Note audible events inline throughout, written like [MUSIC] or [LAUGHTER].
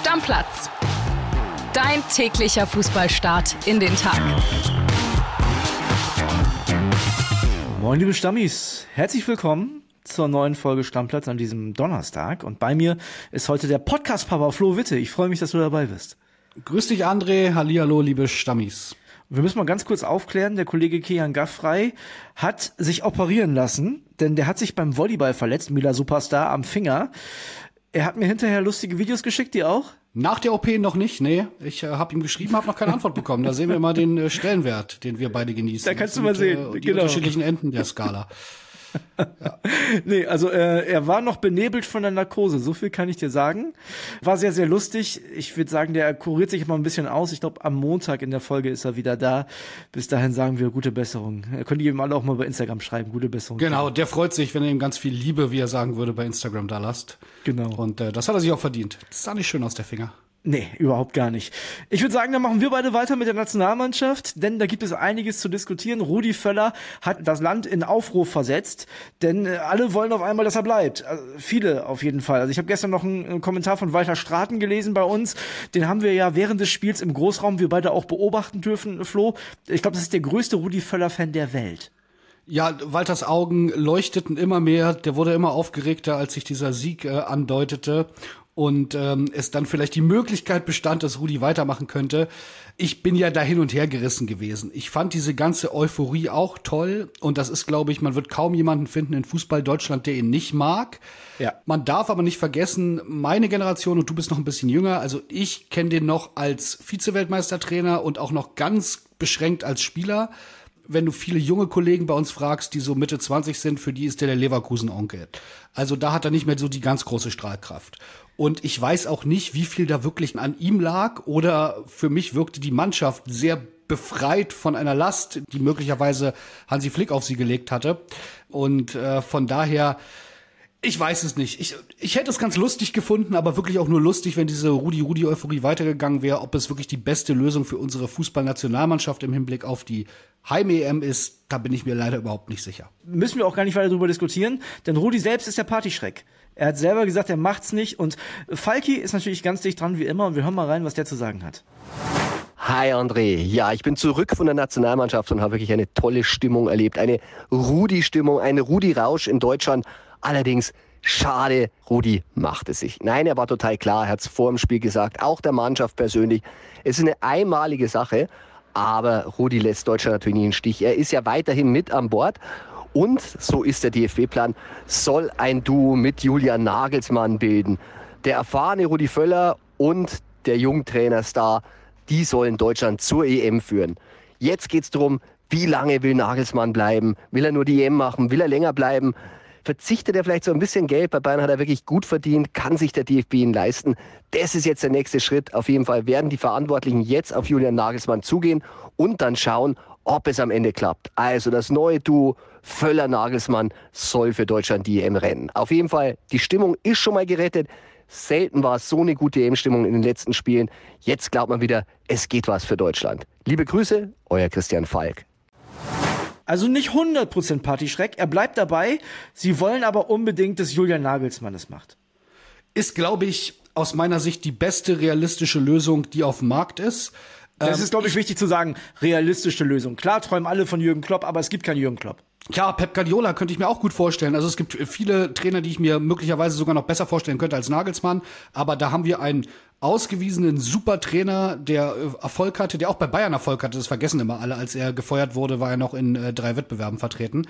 Stammplatz. Dein täglicher Fußballstart in den Tag. Moin, liebe Stammis. Herzlich willkommen zur neuen Folge Stammplatz an diesem Donnerstag. Und bei mir ist heute der Podcast-Papa Flo Witte. Ich freue mich, dass du dabei bist. Grüß dich, André. Hallihallo, liebe Stammis. Wir müssen mal ganz kurz aufklären, der Kollege Kian Gaffrey hat sich operieren lassen, denn der hat sich beim Volleyball verletzt, Mila Superstar, am Finger. Er hat mir hinterher lustige Videos geschickt, die auch? Nach der OP noch nicht, nee. Ich äh, habe ihm geschrieben, habe noch keine Antwort bekommen. Da sehen wir mal den äh, Stellenwert, den wir beide genießen. Da kannst du mal sehen, äh, die genau. unterschiedlichen Enden der Skala. [LAUGHS] ja. [LAUGHS] Nee, also äh, er war noch benebelt von der Narkose, so viel kann ich dir sagen. War sehr, sehr lustig. Ich würde sagen, der kuriert sich mal ein bisschen aus. Ich glaube, am Montag in der Folge ist er wieder da. Bis dahin sagen wir gute Besserung. Könnt ihr ihm alle auch mal bei Instagram schreiben, gute Besserung. Genau, der freut sich, wenn er ihm ganz viel Liebe, wie er sagen würde, bei Instagram da lasst. Genau. Und äh, das hat er sich auch verdient. Das sah nicht schön aus der Finger. Nee, überhaupt gar nicht. Ich würde sagen, dann machen wir beide weiter mit der Nationalmannschaft, denn da gibt es einiges zu diskutieren. Rudi Völler hat das Land in Aufruf versetzt, denn äh, alle wollen auf einmal, dass er bleibt. Also viele auf jeden Fall. Also ich habe gestern noch einen, Kommentar von Walter Straten gelesen bei uns. Den haben wir ja während des Spiels im Großraum wir beide auch beobachten dürfen, Flo. Ich glaube, das ist der größte Rudi Völler-Fan der Welt. Ja, Walters Augen leuchteten immer mehr, der wurde immer aufgeregter, als sich dieser Sieg äh, andeutete und ähm, es dann vielleicht die Möglichkeit bestand, dass Rudi weitermachen könnte. Ich bin ja da hin und her gerissen gewesen. Ich fand diese ganze Euphorie auch toll und das ist, glaube ich, man wird kaum jemanden finden in Fußball Deutschland, der ihn nicht mag. Ja. Man darf aber nicht vergessen, meine Generation und du bist noch ein bisschen jünger, also ich kenne den noch als Vize-Weltmeistertrainer und auch noch ganz beschränkt als Spieler wenn du viele junge Kollegen bei uns fragst, die so Mitte 20 sind, für die ist der der Leverkusen-Onkel. Also da hat er nicht mehr so die ganz große Strahlkraft. Und ich weiß auch nicht, wie viel da wirklich an ihm lag oder für mich wirkte die Mannschaft sehr befreit von einer Last, die möglicherweise Hansi Flick auf sie gelegt hatte. Und äh, von daher, ich weiß es nicht. Ich, ich hätte es ganz lustig gefunden, aber wirklich auch nur lustig, wenn diese Rudi-Rudi-Euphorie weitergegangen wäre. Ob es wirklich die beste Lösung für unsere Fußballnationalmannschaft im Hinblick auf die Heim-EM ist, da bin ich mir leider überhaupt nicht sicher. Müssen wir auch gar nicht weiter darüber diskutieren, denn Rudi selbst ist der Partyschreck. Er hat selber gesagt, er macht's nicht. Und Falki ist natürlich ganz dicht dran wie immer. Und wir hören mal rein, was der zu sagen hat. Hi André, ja, ich bin zurück von der Nationalmannschaft und habe wirklich eine tolle Stimmung erlebt. Eine Rudi-Stimmung, ein Rudi-Rausch in Deutschland. Allerdings schade, Rudi macht es sich. Nein, er war total klar, er hat es vor dem Spiel gesagt, auch der Mannschaft persönlich. Es ist eine einmalige Sache, aber Rudi lässt Deutschland natürlich nicht im Stich. Er ist ja weiterhin mit an Bord und, so ist der DFB-Plan, soll ein Duo mit Julian Nagelsmann bilden. Der erfahrene Rudi Völler und der Jungtrainerstar, die sollen Deutschland zur EM führen. Jetzt geht es darum, wie lange will Nagelsmann bleiben? Will er nur die EM machen? Will er länger bleiben? Verzichtet er vielleicht so ein bisschen Geld? Bei Bayern hat er wirklich gut verdient. Kann sich der DFB ihn leisten? Das ist jetzt der nächste Schritt. Auf jeden Fall werden die Verantwortlichen jetzt auf Julian Nagelsmann zugehen und dann schauen, ob es am Ende klappt. Also das neue Duo Völler-Nagelsmann soll für Deutschland die EM rennen. Auf jeden Fall, die Stimmung ist schon mal gerettet. Selten war es so eine gute EM-Stimmung in den letzten Spielen. Jetzt glaubt man wieder, es geht was für Deutschland. Liebe Grüße, euer Christian Falk. Also nicht 100% Partyschreck, er bleibt dabei. Sie wollen aber unbedingt, dass Julian Nagelsmann es macht. Ist, glaube ich, aus meiner Sicht die beste realistische Lösung, die auf dem Markt ist. Das ähm, ist, glaube ich, wichtig zu sagen. Realistische Lösung. Klar träumen alle von Jürgen Klopp, aber es gibt keinen Jürgen Klopp. Ja, Pep Guardiola könnte ich mir auch gut vorstellen. Also es gibt viele Trainer, die ich mir möglicherweise sogar noch besser vorstellen könnte als Nagelsmann. Aber da haben wir einen ausgewiesenen Supertrainer, der äh, Erfolg hatte, der auch bei Bayern Erfolg hatte. Das vergessen immer alle. Als er gefeuert wurde, war er noch in äh, drei Wettbewerben vertreten.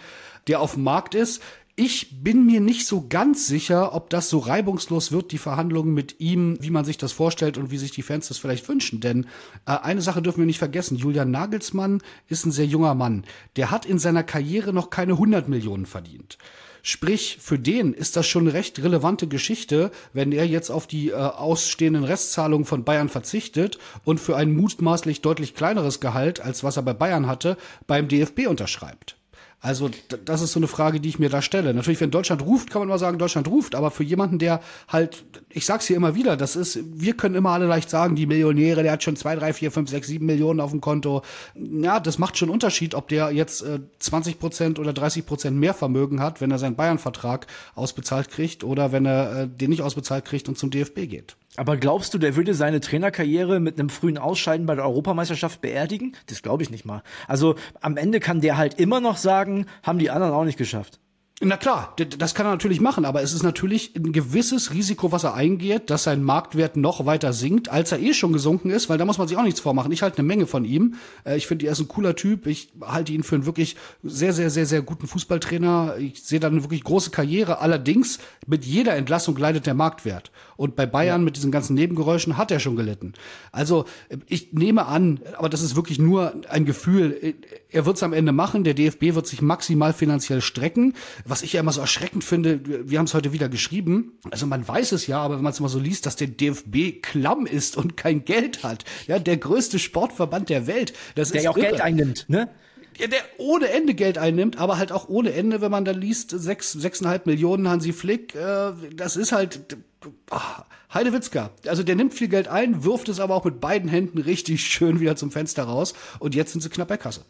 Der auf dem Markt ist, ich bin mir nicht so ganz sicher, ob das so reibungslos wird, die Verhandlungen mit ihm, wie man sich das vorstellt und wie sich die Fans das vielleicht wünschen. Denn äh, eine Sache dürfen wir nicht vergessen. Julian Nagelsmann ist ein sehr junger Mann. Der hat in seiner Karriere noch keine 100 Millionen verdient. Sprich, für den ist das schon eine recht relevante Geschichte, wenn er jetzt auf die äh, ausstehenden Restzahlungen von Bayern verzichtet und für ein mutmaßlich deutlich kleineres Gehalt, als was er bei Bayern hatte, beim DFB unterschreibt. Also das ist so eine Frage, die ich mir da stelle. Natürlich, wenn Deutschland ruft, kann man mal sagen, Deutschland ruft, aber für jemanden, der halt ich sag's hier immer wieder, das ist, wir können immer alle leicht sagen, die Millionäre, der hat schon zwei, drei, vier, fünf, sechs, sieben Millionen auf dem Konto. Ja, das macht schon Unterschied, ob der jetzt äh, 20 Prozent oder 30 Prozent mehr Vermögen hat, wenn er seinen Bayern-Vertrag ausbezahlt kriegt oder wenn er äh, den nicht ausbezahlt kriegt und zum DFB geht. Aber glaubst du, der würde seine Trainerkarriere mit einem frühen Ausscheiden bei der Europameisterschaft beerdigen? Das glaube ich nicht mal. Also am Ende kann der halt immer noch sagen, haben die anderen auch nicht geschafft. Na klar, das kann er natürlich machen, aber es ist natürlich ein gewisses Risiko, was er eingeht, dass sein Marktwert noch weiter sinkt, als er eh schon gesunken ist, weil da muss man sich auch nichts vormachen. Ich halte eine Menge von ihm. Äh, ich finde, er ist ein cooler Typ. Ich halte ihn für einen wirklich sehr, sehr, sehr, sehr guten Fußballtrainer. Ich sehe da eine wirklich große Karriere. Allerdings, mit jeder Entlassung leidet der Marktwert. Und bei Bayern ja. mit diesen ganzen Nebengeräuschen hat er schon gelitten. Also ich nehme an, aber das ist wirklich nur ein Gefühl, er wird es am Ende machen. Der DFB wird sich maximal finanziell strecken was ich ja immer so erschreckend finde, wir haben es heute wieder geschrieben, also man weiß es ja, aber wenn man es mal so liest, dass der DFB klamm ist und kein Geld hat, ja, der größte Sportverband der Welt, das der ist ja auch irre. Geld einnimmt, ne? Ja, der ohne Ende Geld einnimmt, aber halt auch ohne Ende, wenn man da liest, sechs, sechseinhalb Millionen Hansi Flick, äh, das ist halt, ach, Heidewitzka. Also der nimmt viel Geld ein, wirft es aber auch mit beiden Händen richtig schön wieder zum Fenster raus und jetzt sind sie knapp bei Kasse.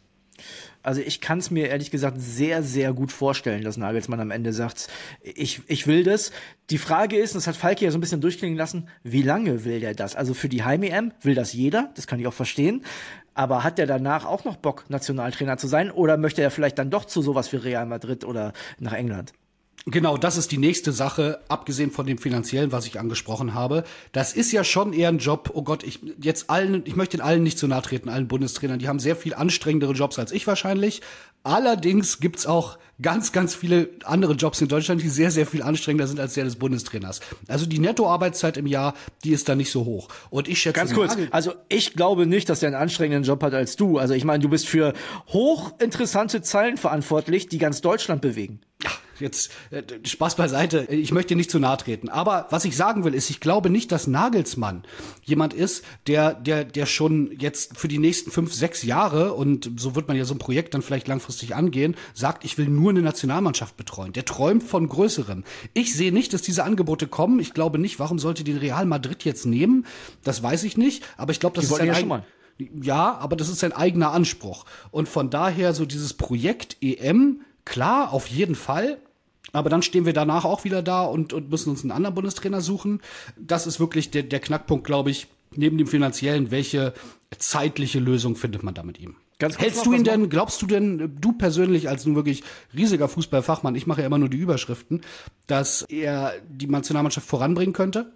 Also ich kann es mir ehrlich gesagt sehr, sehr gut vorstellen, dass Nagelsmann am Ende sagt, ich, ich will das. Die Frage ist, und das hat Falke ja so ein bisschen durchklingen lassen, wie lange will der das? Also für die Heim-EM will das jeder, das kann ich auch verstehen. Aber hat der danach auch noch Bock, Nationaltrainer zu sein? Oder möchte er vielleicht dann doch zu sowas wie Real Madrid oder nach England? Genau, das ist die nächste Sache, abgesehen von dem finanziellen, was ich angesprochen habe. Das ist ja schon eher ein Job, oh Gott, ich jetzt allen, ich möchte den allen nicht zu nahe treten, allen Bundestrainern, die haben sehr viel anstrengendere Jobs als ich wahrscheinlich. Allerdings gibt's auch ganz, ganz viele andere Jobs in Deutschland, die sehr, sehr viel anstrengender sind als der des Bundestrainers. Also die Nettoarbeitszeit im Jahr, die ist da nicht so hoch. Und ich schätze. Ganz kurz, also ich glaube nicht, dass der einen anstrengenden Job hat als du. Also ich meine, du bist für hochinteressante Zeilen verantwortlich, die ganz Deutschland bewegen. Ja jetzt äh, Spaß beiseite, ich möchte nicht zu nahe treten. Aber was ich sagen will, ist, ich glaube nicht, dass Nagelsmann jemand ist, der, der, der schon jetzt für die nächsten fünf, sechs Jahre, und so wird man ja so ein Projekt dann vielleicht langfristig angehen, sagt, ich will nur eine Nationalmannschaft betreuen. Der träumt von Größerem. Ich sehe nicht, dass diese Angebote kommen. Ich glaube nicht, warum sollte den Real Madrid jetzt nehmen? Das weiß ich nicht. Aber ich glaube, das die ist ein ja schon mal. Ja, aber das ist sein eigener Anspruch. Und von daher so dieses Projekt EM, klar, auf jeden Fall. Aber dann stehen wir danach auch wieder da und, und müssen uns einen anderen Bundestrainer suchen. Das ist wirklich der, der Knackpunkt, glaube ich, neben dem finanziellen. Welche zeitliche Lösung findet man da mit ihm? Ganz Hältst du ihn denn, glaubst du denn, du persönlich als nun wirklich riesiger Fußballfachmann, ich mache ja immer nur die Überschriften, dass er die Nationalmannschaft voranbringen könnte?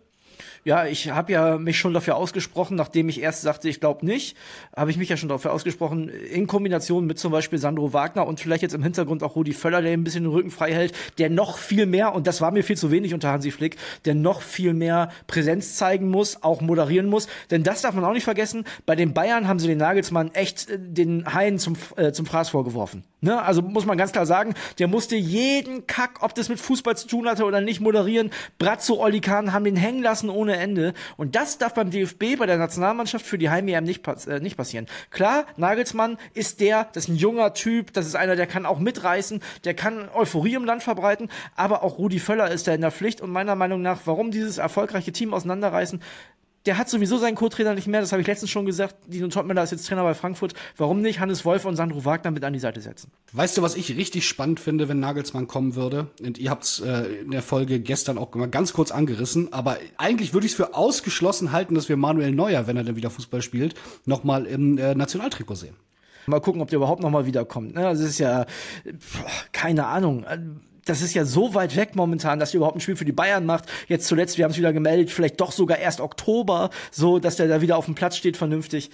Ja, ich habe ja mich schon dafür ausgesprochen, nachdem ich erst sagte, ich glaube nicht, habe ich mich ja schon dafür ausgesprochen, in Kombination mit zum Beispiel Sandro Wagner und vielleicht jetzt im Hintergrund auch Rudi Völler, der ein bisschen den Rücken frei hält, der noch viel mehr, und das war mir viel zu wenig unter Hansi Flick, der noch viel mehr Präsenz zeigen muss, auch moderieren muss. Denn das darf man auch nicht vergessen, bei den Bayern haben sie den Nagelsmann echt äh, den Haien zum, äh, zum Fraß vorgeworfen. Ne? Also muss man ganz klar sagen, der musste jeden Kack, ob das mit Fußball zu tun hatte oder nicht, moderieren. Bratzo, Olli Kahn haben den hängen lassen ohne Ende. Und das darf beim DFB, bei der Nationalmannschaft für die Heim-EM nicht, äh, nicht passieren. Klar, Nagelsmann ist der, das ist ein junger Typ, das ist einer, der kann auch mitreißen, der kann Euphorie im Land verbreiten, aber auch Rudi Völler ist da in der Pflicht und meiner Meinung nach, warum dieses erfolgreiche Team auseinanderreißen, der hat sowieso seinen Co-Trainer nicht mehr, das habe ich letztens schon gesagt. Dino Topmüller ist jetzt Trainer bei Frankfurt. Warum nicht Hannes Wolf und Sandro Wagner mit an die Seite setzen? Weißt du, was ich richtig spannend finde, wenn Nagelsmann kommen würde? Und ihr habt es äh, in der Folge gestern auch mal ganz kurz angerissen, aber eigentlich würde ich es für ausgeschlossen halten, dass wir Manuel Neuer, wenn er dann wieder Fußball spielt, nochmal im äh, Nationaltrikot sehen. Mal gucken, ob der überhaupt nochmal wiederkommt. Ne? Das ist ja, keine Ahnung das ist ja so weit weg momentan, dass er überhaupt ein Spiel für die Bayern macht. Jetzt zuletzt, wir haben es wieder gemeldet, vielleicht doch sogar erst Oktober, so dass der da wieder auf dem Platz steht vernünftig.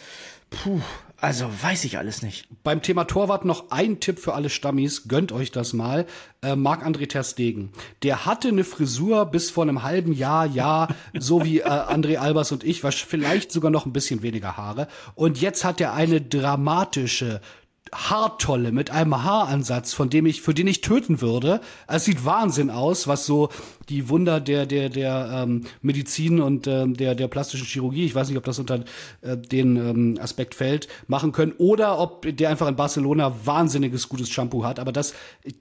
Puh, also weiß ich alles nicht. Beim Thema Torwart noch ein Tipp für alle Stammis, gönnt euch das mal. Äh, Marc-André Terstegen. Der hatte eine Frisur bis vor einem halben Jahr, ja, [LAUGHS] so wie äh, André Albers und ich, vielleicht sogar noch ein bisschen weniger Haare. Und jetzt hat er eine dramatische, Haartolle mit einem Haaransatz, von dem ich, für den ich töten würde. Es sieht Wahnsinn aus, was so die Wunder der der der ähm, Medizin und ähm, der der plastischen Chirurgie, ich weiß nicht, ob das unter äh, den ähm, Aspekt fällt, machen können oder ob der einfach in Barcelona wahnsinniges gutes Shampoo hat. Aber das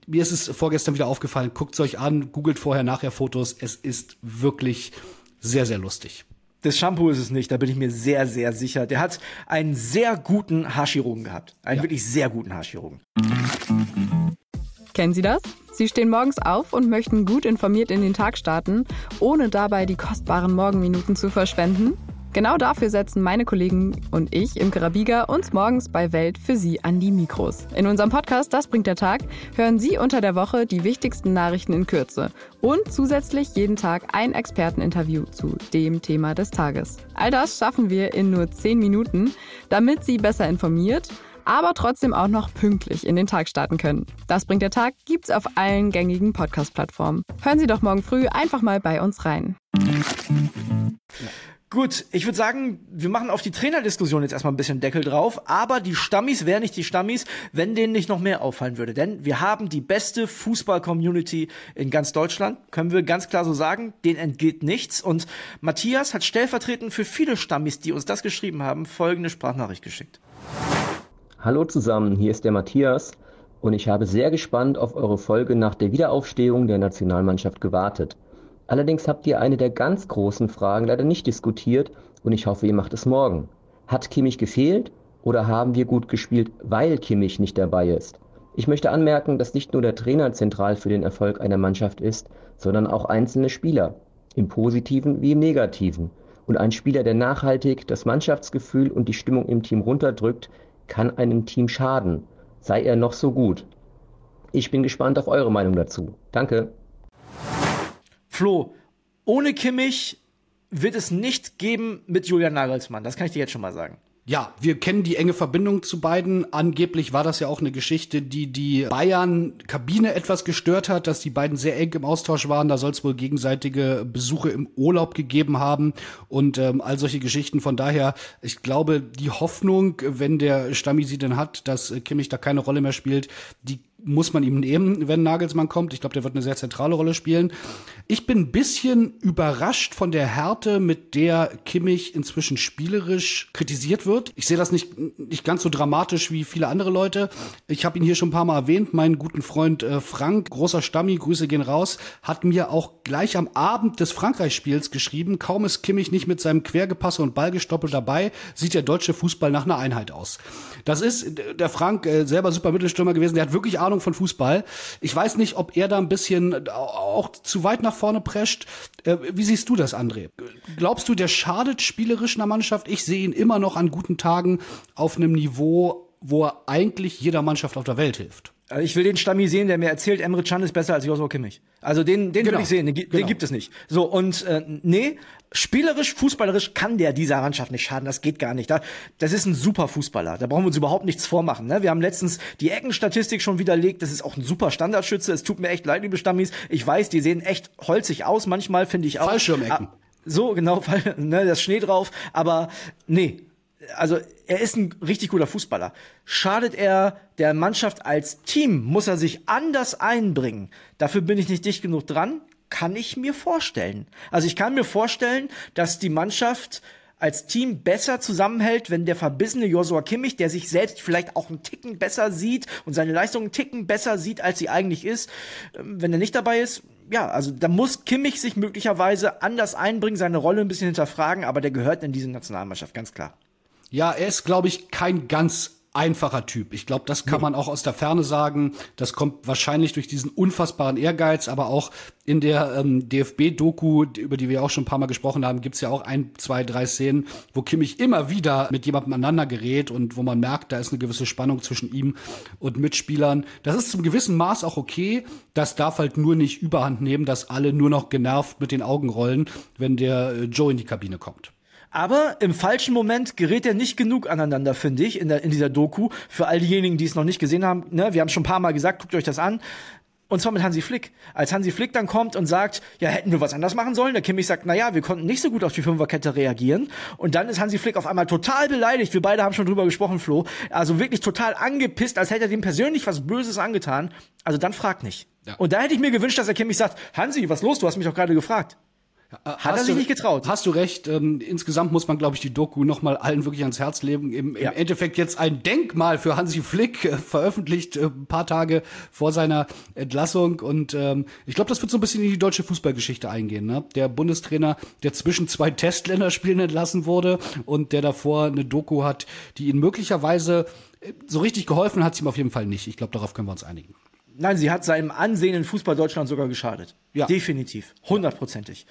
mir ist es vorgestern wieder aufgefallen. Guckt's euch an, googelt vorher nachher Fotos. Es ist wirklich sehr, sehr lustig. Das Shampoo ist es nicht, da bin ich mir sehr, sehr sicher. Der hat einen sehr guten Haarchirurgen gehabt. Einen ja. wirklich sehr guten Haarchirurgen. Kennen Sie das? Sie stehen morgens auf und möchten gut informiert in den Tag starten, ohne dabei die kostbaren Morgenminuten zu verschwenden? Genau dafür setzen meine Kollegen und ich im Karabiga uns morgens bei Welt für Sie an die Mikros. In unserem Podcast Das bringt der Tag hören Sie unter der Woche die wichtigsten Nachrichten in Kürze und zusätzlich jeden Tag ein Experteninterview zu dem Thema des Tages. All das schaffen wir in nur 10 Minuten, damit Sie besser informiert aber trotzdem auch noch pünktlich in den Tag starten können. Das bringt der Tag gibt's auf allen gängigen Podcast-Plattformen. Hören Sie doch morgen früh einfach mal bei uns rein. Gut, ich würde sagen, wir machen auf die Trainerdiskussion jetzt erstmal ein bisschen Deckel drauf, aber die Stammis wären nicht die Stammis, wenn denen nicht noch mehr auffallen würde. Denn wir haben die beste Fußball-Community in ganz Deutschland, können wir ganz klar so sagen, denen entgeht nichts. Und Matthias hat stellvertretend für viele Stammis, die uns das geschrieben haben, folgende Sprachnachricht geschickt. Hallo zusammen, hier ist der Matthias und ich habe sehr gespannt auf eure Folge nach der Wiederaufstehung der Nationalmannschaft gewartet. Allerdings habt ihr eine der ganz großen Fragen leider nicht diskutiert und ich hoffe, ihr macht es morgen. Hat Kimmich gefehlt oder haben wir gut gespielt, weil Kimmich nicht dabei ist? Ich möchte anmerken, dass nicht nur der Trainer zentral für den Erfolg einer Mannschaft ist, sondern auch einzelne Spieler, im positiven wie im negativen. Und ein Spieler, der nachhaltig das Mannschaftsgefühl und die Stimmung im Team runterdrückt, kann einem Team schaden, sei er noch so gut. Ich bin gespannt auf eure Meinung dazu. Danke. Flo, ohne Kimmich wird es nicht geben mit Julian Nagelsmann. Das kann ich dir jetzt schon mal sagen. Ja, wir kennen die enge Verbindung zu beiden. Angeblich war das ja auch eine Geschichte, die die Bayern-Kabine etwas gestört hat, dass die beiden sehr eng im Austausch waren. Da soll es wohl gegenseitige Besuche im Urlaub gegeben haben und ähm, all solche Geschichten. Von daher, ich glaube, die Hoffnung, wenn der Stammi sie denn hat, dass Kimmich da keine Rolle mehr spielt, die muss man ihm nehmen, wenn Nagelsmann kommt. Ich glaube, der wird eine sehr zentrale Rolle spielen. Ich bin ein bisschen überrascht von der Härte, mit der Kimmich inzwischen spielerisch kritisiert wird. Ich sehe das nicht, nicht ganz so dramatisch wie viele andere Leute. Ich habe ihn hier schon ein paar Mal erwähnt. Meinen guten Freund äh, Frank, großer Stammi, Grüße gehen raus, hat mir auch gleich am Abend des Frankreich-Spiels geschrieben, kaum ist Kimmich nicht mit seinem Quergepasse und Ballgestoppel dabei, sieht der deutsche Fußball nach einer Einheit aus. Das ist der Frank, äh, selber super Mittelstürmer gewesen, der hat wirklich Ahnung von Fußball. Ich weiß nicht, ob er da ein bisschen auch zu weit nach vorne prescht. Äh, wie siehst du das, André? Glaubst du, der schadet spielerisch einer Mannschaft? Ich sehe ihn immer noch an guten Tagen auf einem Niveau, wo er eigentlich jeder Mannschaft auf der Welt hilft. Also ich will den Stammi sehen, der mir erzählt, Emre Can ist besser als Joshua Kimmich. Also den, den genau. will ich sehen, den, den genau. gibt es nicht. So, und äh, nee, spielerisch, fußballerisch kann der dieser Mannschaft nicht schaden, das geht gar nicht. Das ist ein super Fußballer, da brauchen wir uns überhaupt nichts vormachen. Ne? Wir haben letztens die Eckenstatistik schon widerlegt, das ist auch ein super Standardschütze, es tut mir echt leid, liebe Stammis. Ich weiß, die sehen echt holzig aus, manchmal finde ich auch. Fallschirmecken. Ah, so, genau, ne, das Schnee drauf, aber nee, also er ist ein richtig guter Fußballer. Schadet er der Mannschaft als Team, muss er sich anders einbringen. Dafür bin ich nicht dicht genug dran, kann ich mir vorstellen. Also ich kann mir vorstellen, dass die Mannschaft als Team besser zusammenhält, wenn der verbissene Joshua Kimmich, der sich selbst vielleicht auch einen Ticken besser sieht und seine Leistung einen Ticken besser sieht, als sie eigentlich ist, ähm, wenn er nicht dabei ist, ja, also da muss Kimmich sich möglicherweise anders einbringen, seine Rolle ein bisschen hinterfragen, aber der gehört in diese Nationalmannschaft, ganz klar. Ja, er ist, glaube ich, kein ganz einfacher Typ. Ich glaube, das kann man auch aus der Ferne sagen. Das kommt wahrscheinlich durch diesen unfassbaren Ehrgeiz, aber auch in der ähm, DFB-Doku, über die wir auch schon ein paar Mal gesprochen haben, gibt's ja auch ein, zwei, drei Szenen, wo Kimmich immer wieder mit jemandem aneinander gerät und wo man merkt, da ist eine gewisse Spannung zwischen ihm und Mitspielern. Das ist zum gewissen Maß auch okay. Das darf halt nur nicht überhand nehmen, dass alle nur noch genervt mit den Augen rollen, wenn der äh, Joe in die Kabine kommt. Aber im falschen Moment gerät er nicht genug aneinander, finde ich, in, der, in dieser Doku. Für all diejenigen, die es noch nicht gesehen haben, ne, wir haben schon ein paar Mal gesagt, guckt euch das an. Und zwar mit Hansi Flick. Als Hansi Flick dann kommt und sagt, ja, hätten wir was anders machen sollen? Der Kimmich sagt, na ja, wir konnten nicht so gut auf die Fünferkette reagieren. Und dann ist Hansi Flick auf einmal total beleidigt. Wir beide haben schon drüber gesprochen, Flo. Also wirklich total angepisst, als hätte er dem persönlich was Böses angetan. Also dann fragt nicht. Ja. Und da hätte ich mir gewünscht, dass der Kimmich sagt, Hansi, was los? Du hast mich doch gerade gefragt. Hat er sich nicht getraut. Hast du recht. Ähm, insgesamt muss man, glaube ich, die Doku noch mal allen wirklich ans Herz legen. Im, im Endeffekt jetzt ein Denkmal für Hansi Flick äh, veröffentlicht, äh, ein paar Tage vor seiner Entlassung. Und ähm, ich glaube, das wird so ein bisschen in die deutsche Fußballgeschichte eingehen. Ne? Der Bundestrainer, der zwischen zwei Testländerspielen entlassen wurde und der davor eine Doku hat, die ihn möglicherweise äh, so richtig geholfen hat, sie ihm auf jeden Fall nicht. Ich glaube, darauf können wir uns einigen. Nein, sie hat seinem Ansehen in Fußball Deutschland sogar geschadet. Ja. Definitiv. Hundertprozentig.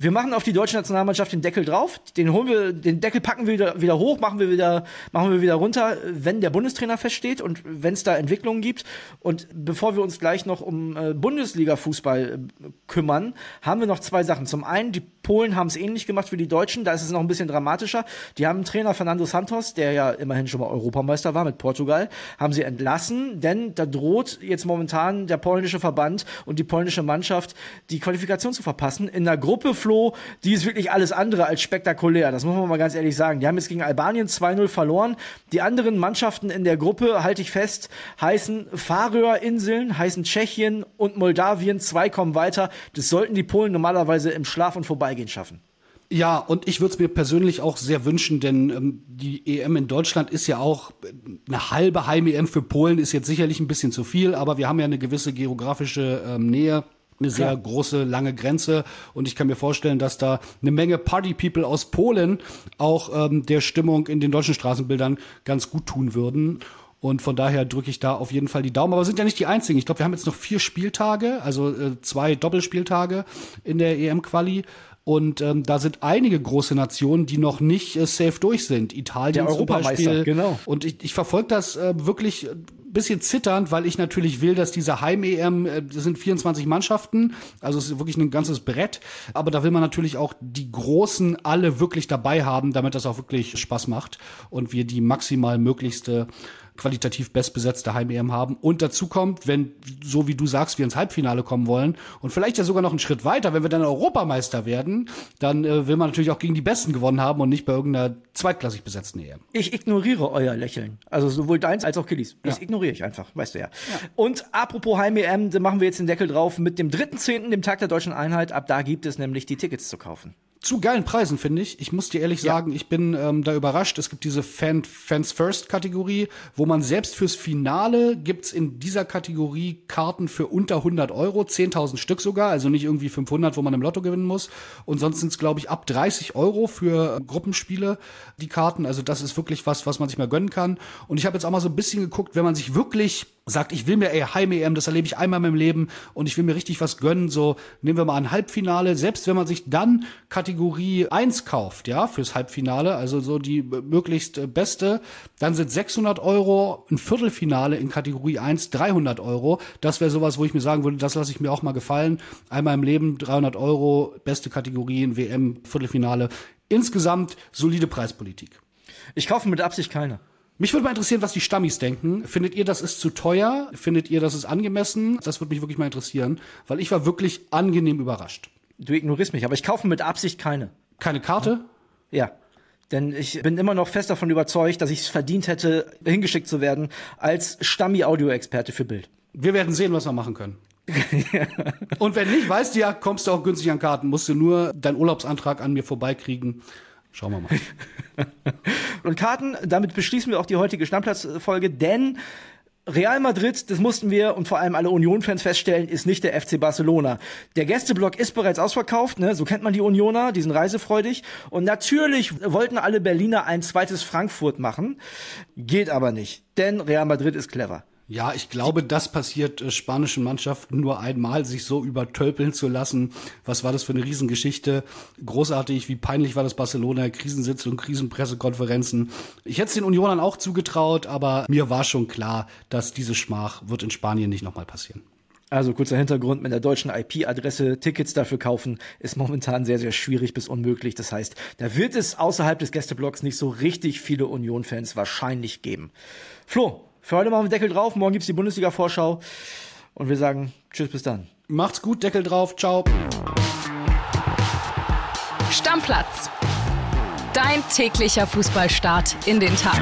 Wir machen auf die deutsche Nationalmannschaft den Deckel drauf. Den holen wir, den Deckel packen wir wieder, wieder hoch, machen wir wieder, machen wir wieder runter, wenn der Bundestrainer feststeht und wenn es da Entwicklungen gibt. Und bevor wir uns gleich noch um äh, Bundesliga-Fußball äh, kümmern, haben wir noch zwei Sachen. Zum einen, die Polen haben es ähnlich gemacht wie die Deutschen. Da ist es noch ein bisschen dramatischer. Die haben Trainer Fernando Santos, der ja immerhin schon mal Europameister war mit Portugal, haben sie entlassen, denn da droht jetzt momentan der polnische Verband und die polnische Mannschaft die Qualifikation zu verpassen in einer Gruppe Flo, die ist wirklich alles andere als spektakulär. Das muss man mal ganz ehrlich sagen. Die haben jetzt gegen Albanien 2-0 verloren. Die anderen Mannschaften in der Gruppe, halte ich fest, heißen Färöerinseln, heißen Tschechien und Moldawien. Zwei kommen weiter. Das sollten die Polen normalerweise im Schlaf und Vorbeigehen schaffen. Ja, und ich würde es mir persönlich auch sehr wünschen, denn ähm, die EM in Deutschland ist ja auch eine halbe Heim-EM für Polen, ist jetzt sicherlich ein bisschen zu viel, aber wir haben ja eine gewisse geografische ähm, Nähe eine sehr Klar. große, lange Grenze. Und ich kann mir vorstellen, dass da eine Menge Party-People aus Polen auch ähm, der Stimmung in den deutschen Straßenbildern ganz gut tun würden. Und von daher drücke ich da auf jeden Fall die Daumen. Aber sind ja nicht die einzigen. Ich glaube, wir haben jetzt noch vier Spieltage, also äh, zwei Doppelspieltage in der EM-Quali. Und ähm, da sind einige große Nationen, die noch nicht äh, safe durch sind. Italien der zum Beispiel. Genau. Und ich, ich verfolge das äh, wirklich bisschen zitternd, weil ich natürlich will, dass diese Heim-EM, äh, das sind 24 Mannschaften, also es ist wirklich ein ganzes Brett, aber da will man natürlich auch die Großen alle wirklich dabei haben, damit das auch wirklich Spaß macht und wir die maximal möglichste qualitativ bestbesetzte Heim-EM haben. Und dazu kommt, wenn, so wie du sagst, wir ins Halbfinale kommen wollen und vielleicht ja sogar noch einen Schritt weiter, wenn wir dann Europameister werden, dann äh, will man natürlich auch gegen die Besten gewonnen haben und nicht bei irgendeiner zweitklassig besetzten EM. Ich ignoriere euer Lächeln. Also sowohl deins als auch Killis. Das ja. ignoriere ich einfach, weißt du ja. ja. Und apropos Heim-EM, da machen wir jetzt den Deckel drauf mit dem 3.10., dem Tag der deutschen Einheit. Ab da gibt es nämlich die Tickets zu kaufen zu geilen Preisen, finde ich. Ich muss dir ehrlich ja. sagen, ich bin ähm, da überrascht. Es gibt diese Fan, Fans First Kategorie, wo man selbst fürs Finale gibt's in dieser Kategorie Karten für unter 100 Euro, 10.000 Stück sogar, also nicht irgendwie 500, wo man im Lotto gewinnen muss. Und sonst sind's glaube ich, ab 30 Euro für äh, Gruppenspiele die Karten. Also das ist wirklich was, was man sich mal gönnen kann. Und ich habe jetzt auch mal so ein bisschen geguckt, wenn man sich wirklich sagt, ich will mir ey, Heim-EM, das erlebe ich einmal in meinem Leben und ich will mir richtig was gönnen, so nehmen wir mal ein Halbfinale, selbst wenn man sich dann Kategorie 1 kauft, ja, fürs Halbfinale, also so die möglichst äh, beste, dann sind 600 Euro, ein Viertelfinale in Kategorie 1 300 Euro, das wäre sowas, wo ich mir sagen würde, das lasse ich mir auch mal gefallen, einmal im Leben 300 Euro, beste Kategorien, WM, Viertelfinale, insgesamt solide Preispolitik. Ich kaufe mit Absicht keine. Mich würde mal interessieren, was die Stammis denken. Findet ihr, das ist zu teuer? Findet ihr, das ist angemessen? Das würde mich wirklich mal interessieren, weil ich war wirklich angenehm überrascht. Du ignorierst mich, aber ich kaufe mit Absicht keine. Keine Karte? Ja. Denn ich bin immer noch fest davon überzeugt, dass ich es verdient hätte, hingeschickt zu werden als Stammi-Audio-Experte für Bild. Wir werden sehen, was wir machen können. [LAUGHS] Und wenn nicht, weißt du ja, kommst du auch günstig an Karten. Musst du nur deinen Urlaubsantrag an mir vorbeikriegen. Schauen wir mal. [LAUGHS] und Karten, damit beschließen wir auch die heutige Stammplatzfolge, denn Real Madrid, das mussten wir und vor allem alle Union-Fans feststellen, ist nicht der FC Barcelona. Der Gästeblock ist bereits ausverkauft, ne? so kennt man die Unioner, die sind reisefreudig. Und natürlich wollten alle Berliner ein zweites Frankfurt machen, geht aber nicht, denn Real Madrid ist clever. Ja, ich glaube, das passiert äh, spanischen Mannschaften nur einmal, sich so übertölpeln zu lassen. Was war das für eine Riesengeschichte? Großartig, wie peinlich war das Barcelona, Krisensitzung, Krisenpressekonferenzen. Ich hätte es den Unionern auch zugetraut, aber mir war schon klar, dass diese Schmach wird in Spanien nicht nochmal passieren. Also kurzer Hintergrund, mit der deutschen IP-Adresse Tickets dafür kaufen, ist momentan sehr, sehr schwierig bis unmöglich. Das heißt, da wird es außerhalb des Gästeblocks nicht so richtig viele Union-Fans wahrscheinlich geben. Flo, für heute machen wir Deckel drauf. Morgen gibt's die Bundesliga-Vorschau. Und wir sagen Tschüss, bis dann. Macht's gut, Deckel drauf. Ciao. Stammplatz. Dein täglicher Fußballstart in den Tag.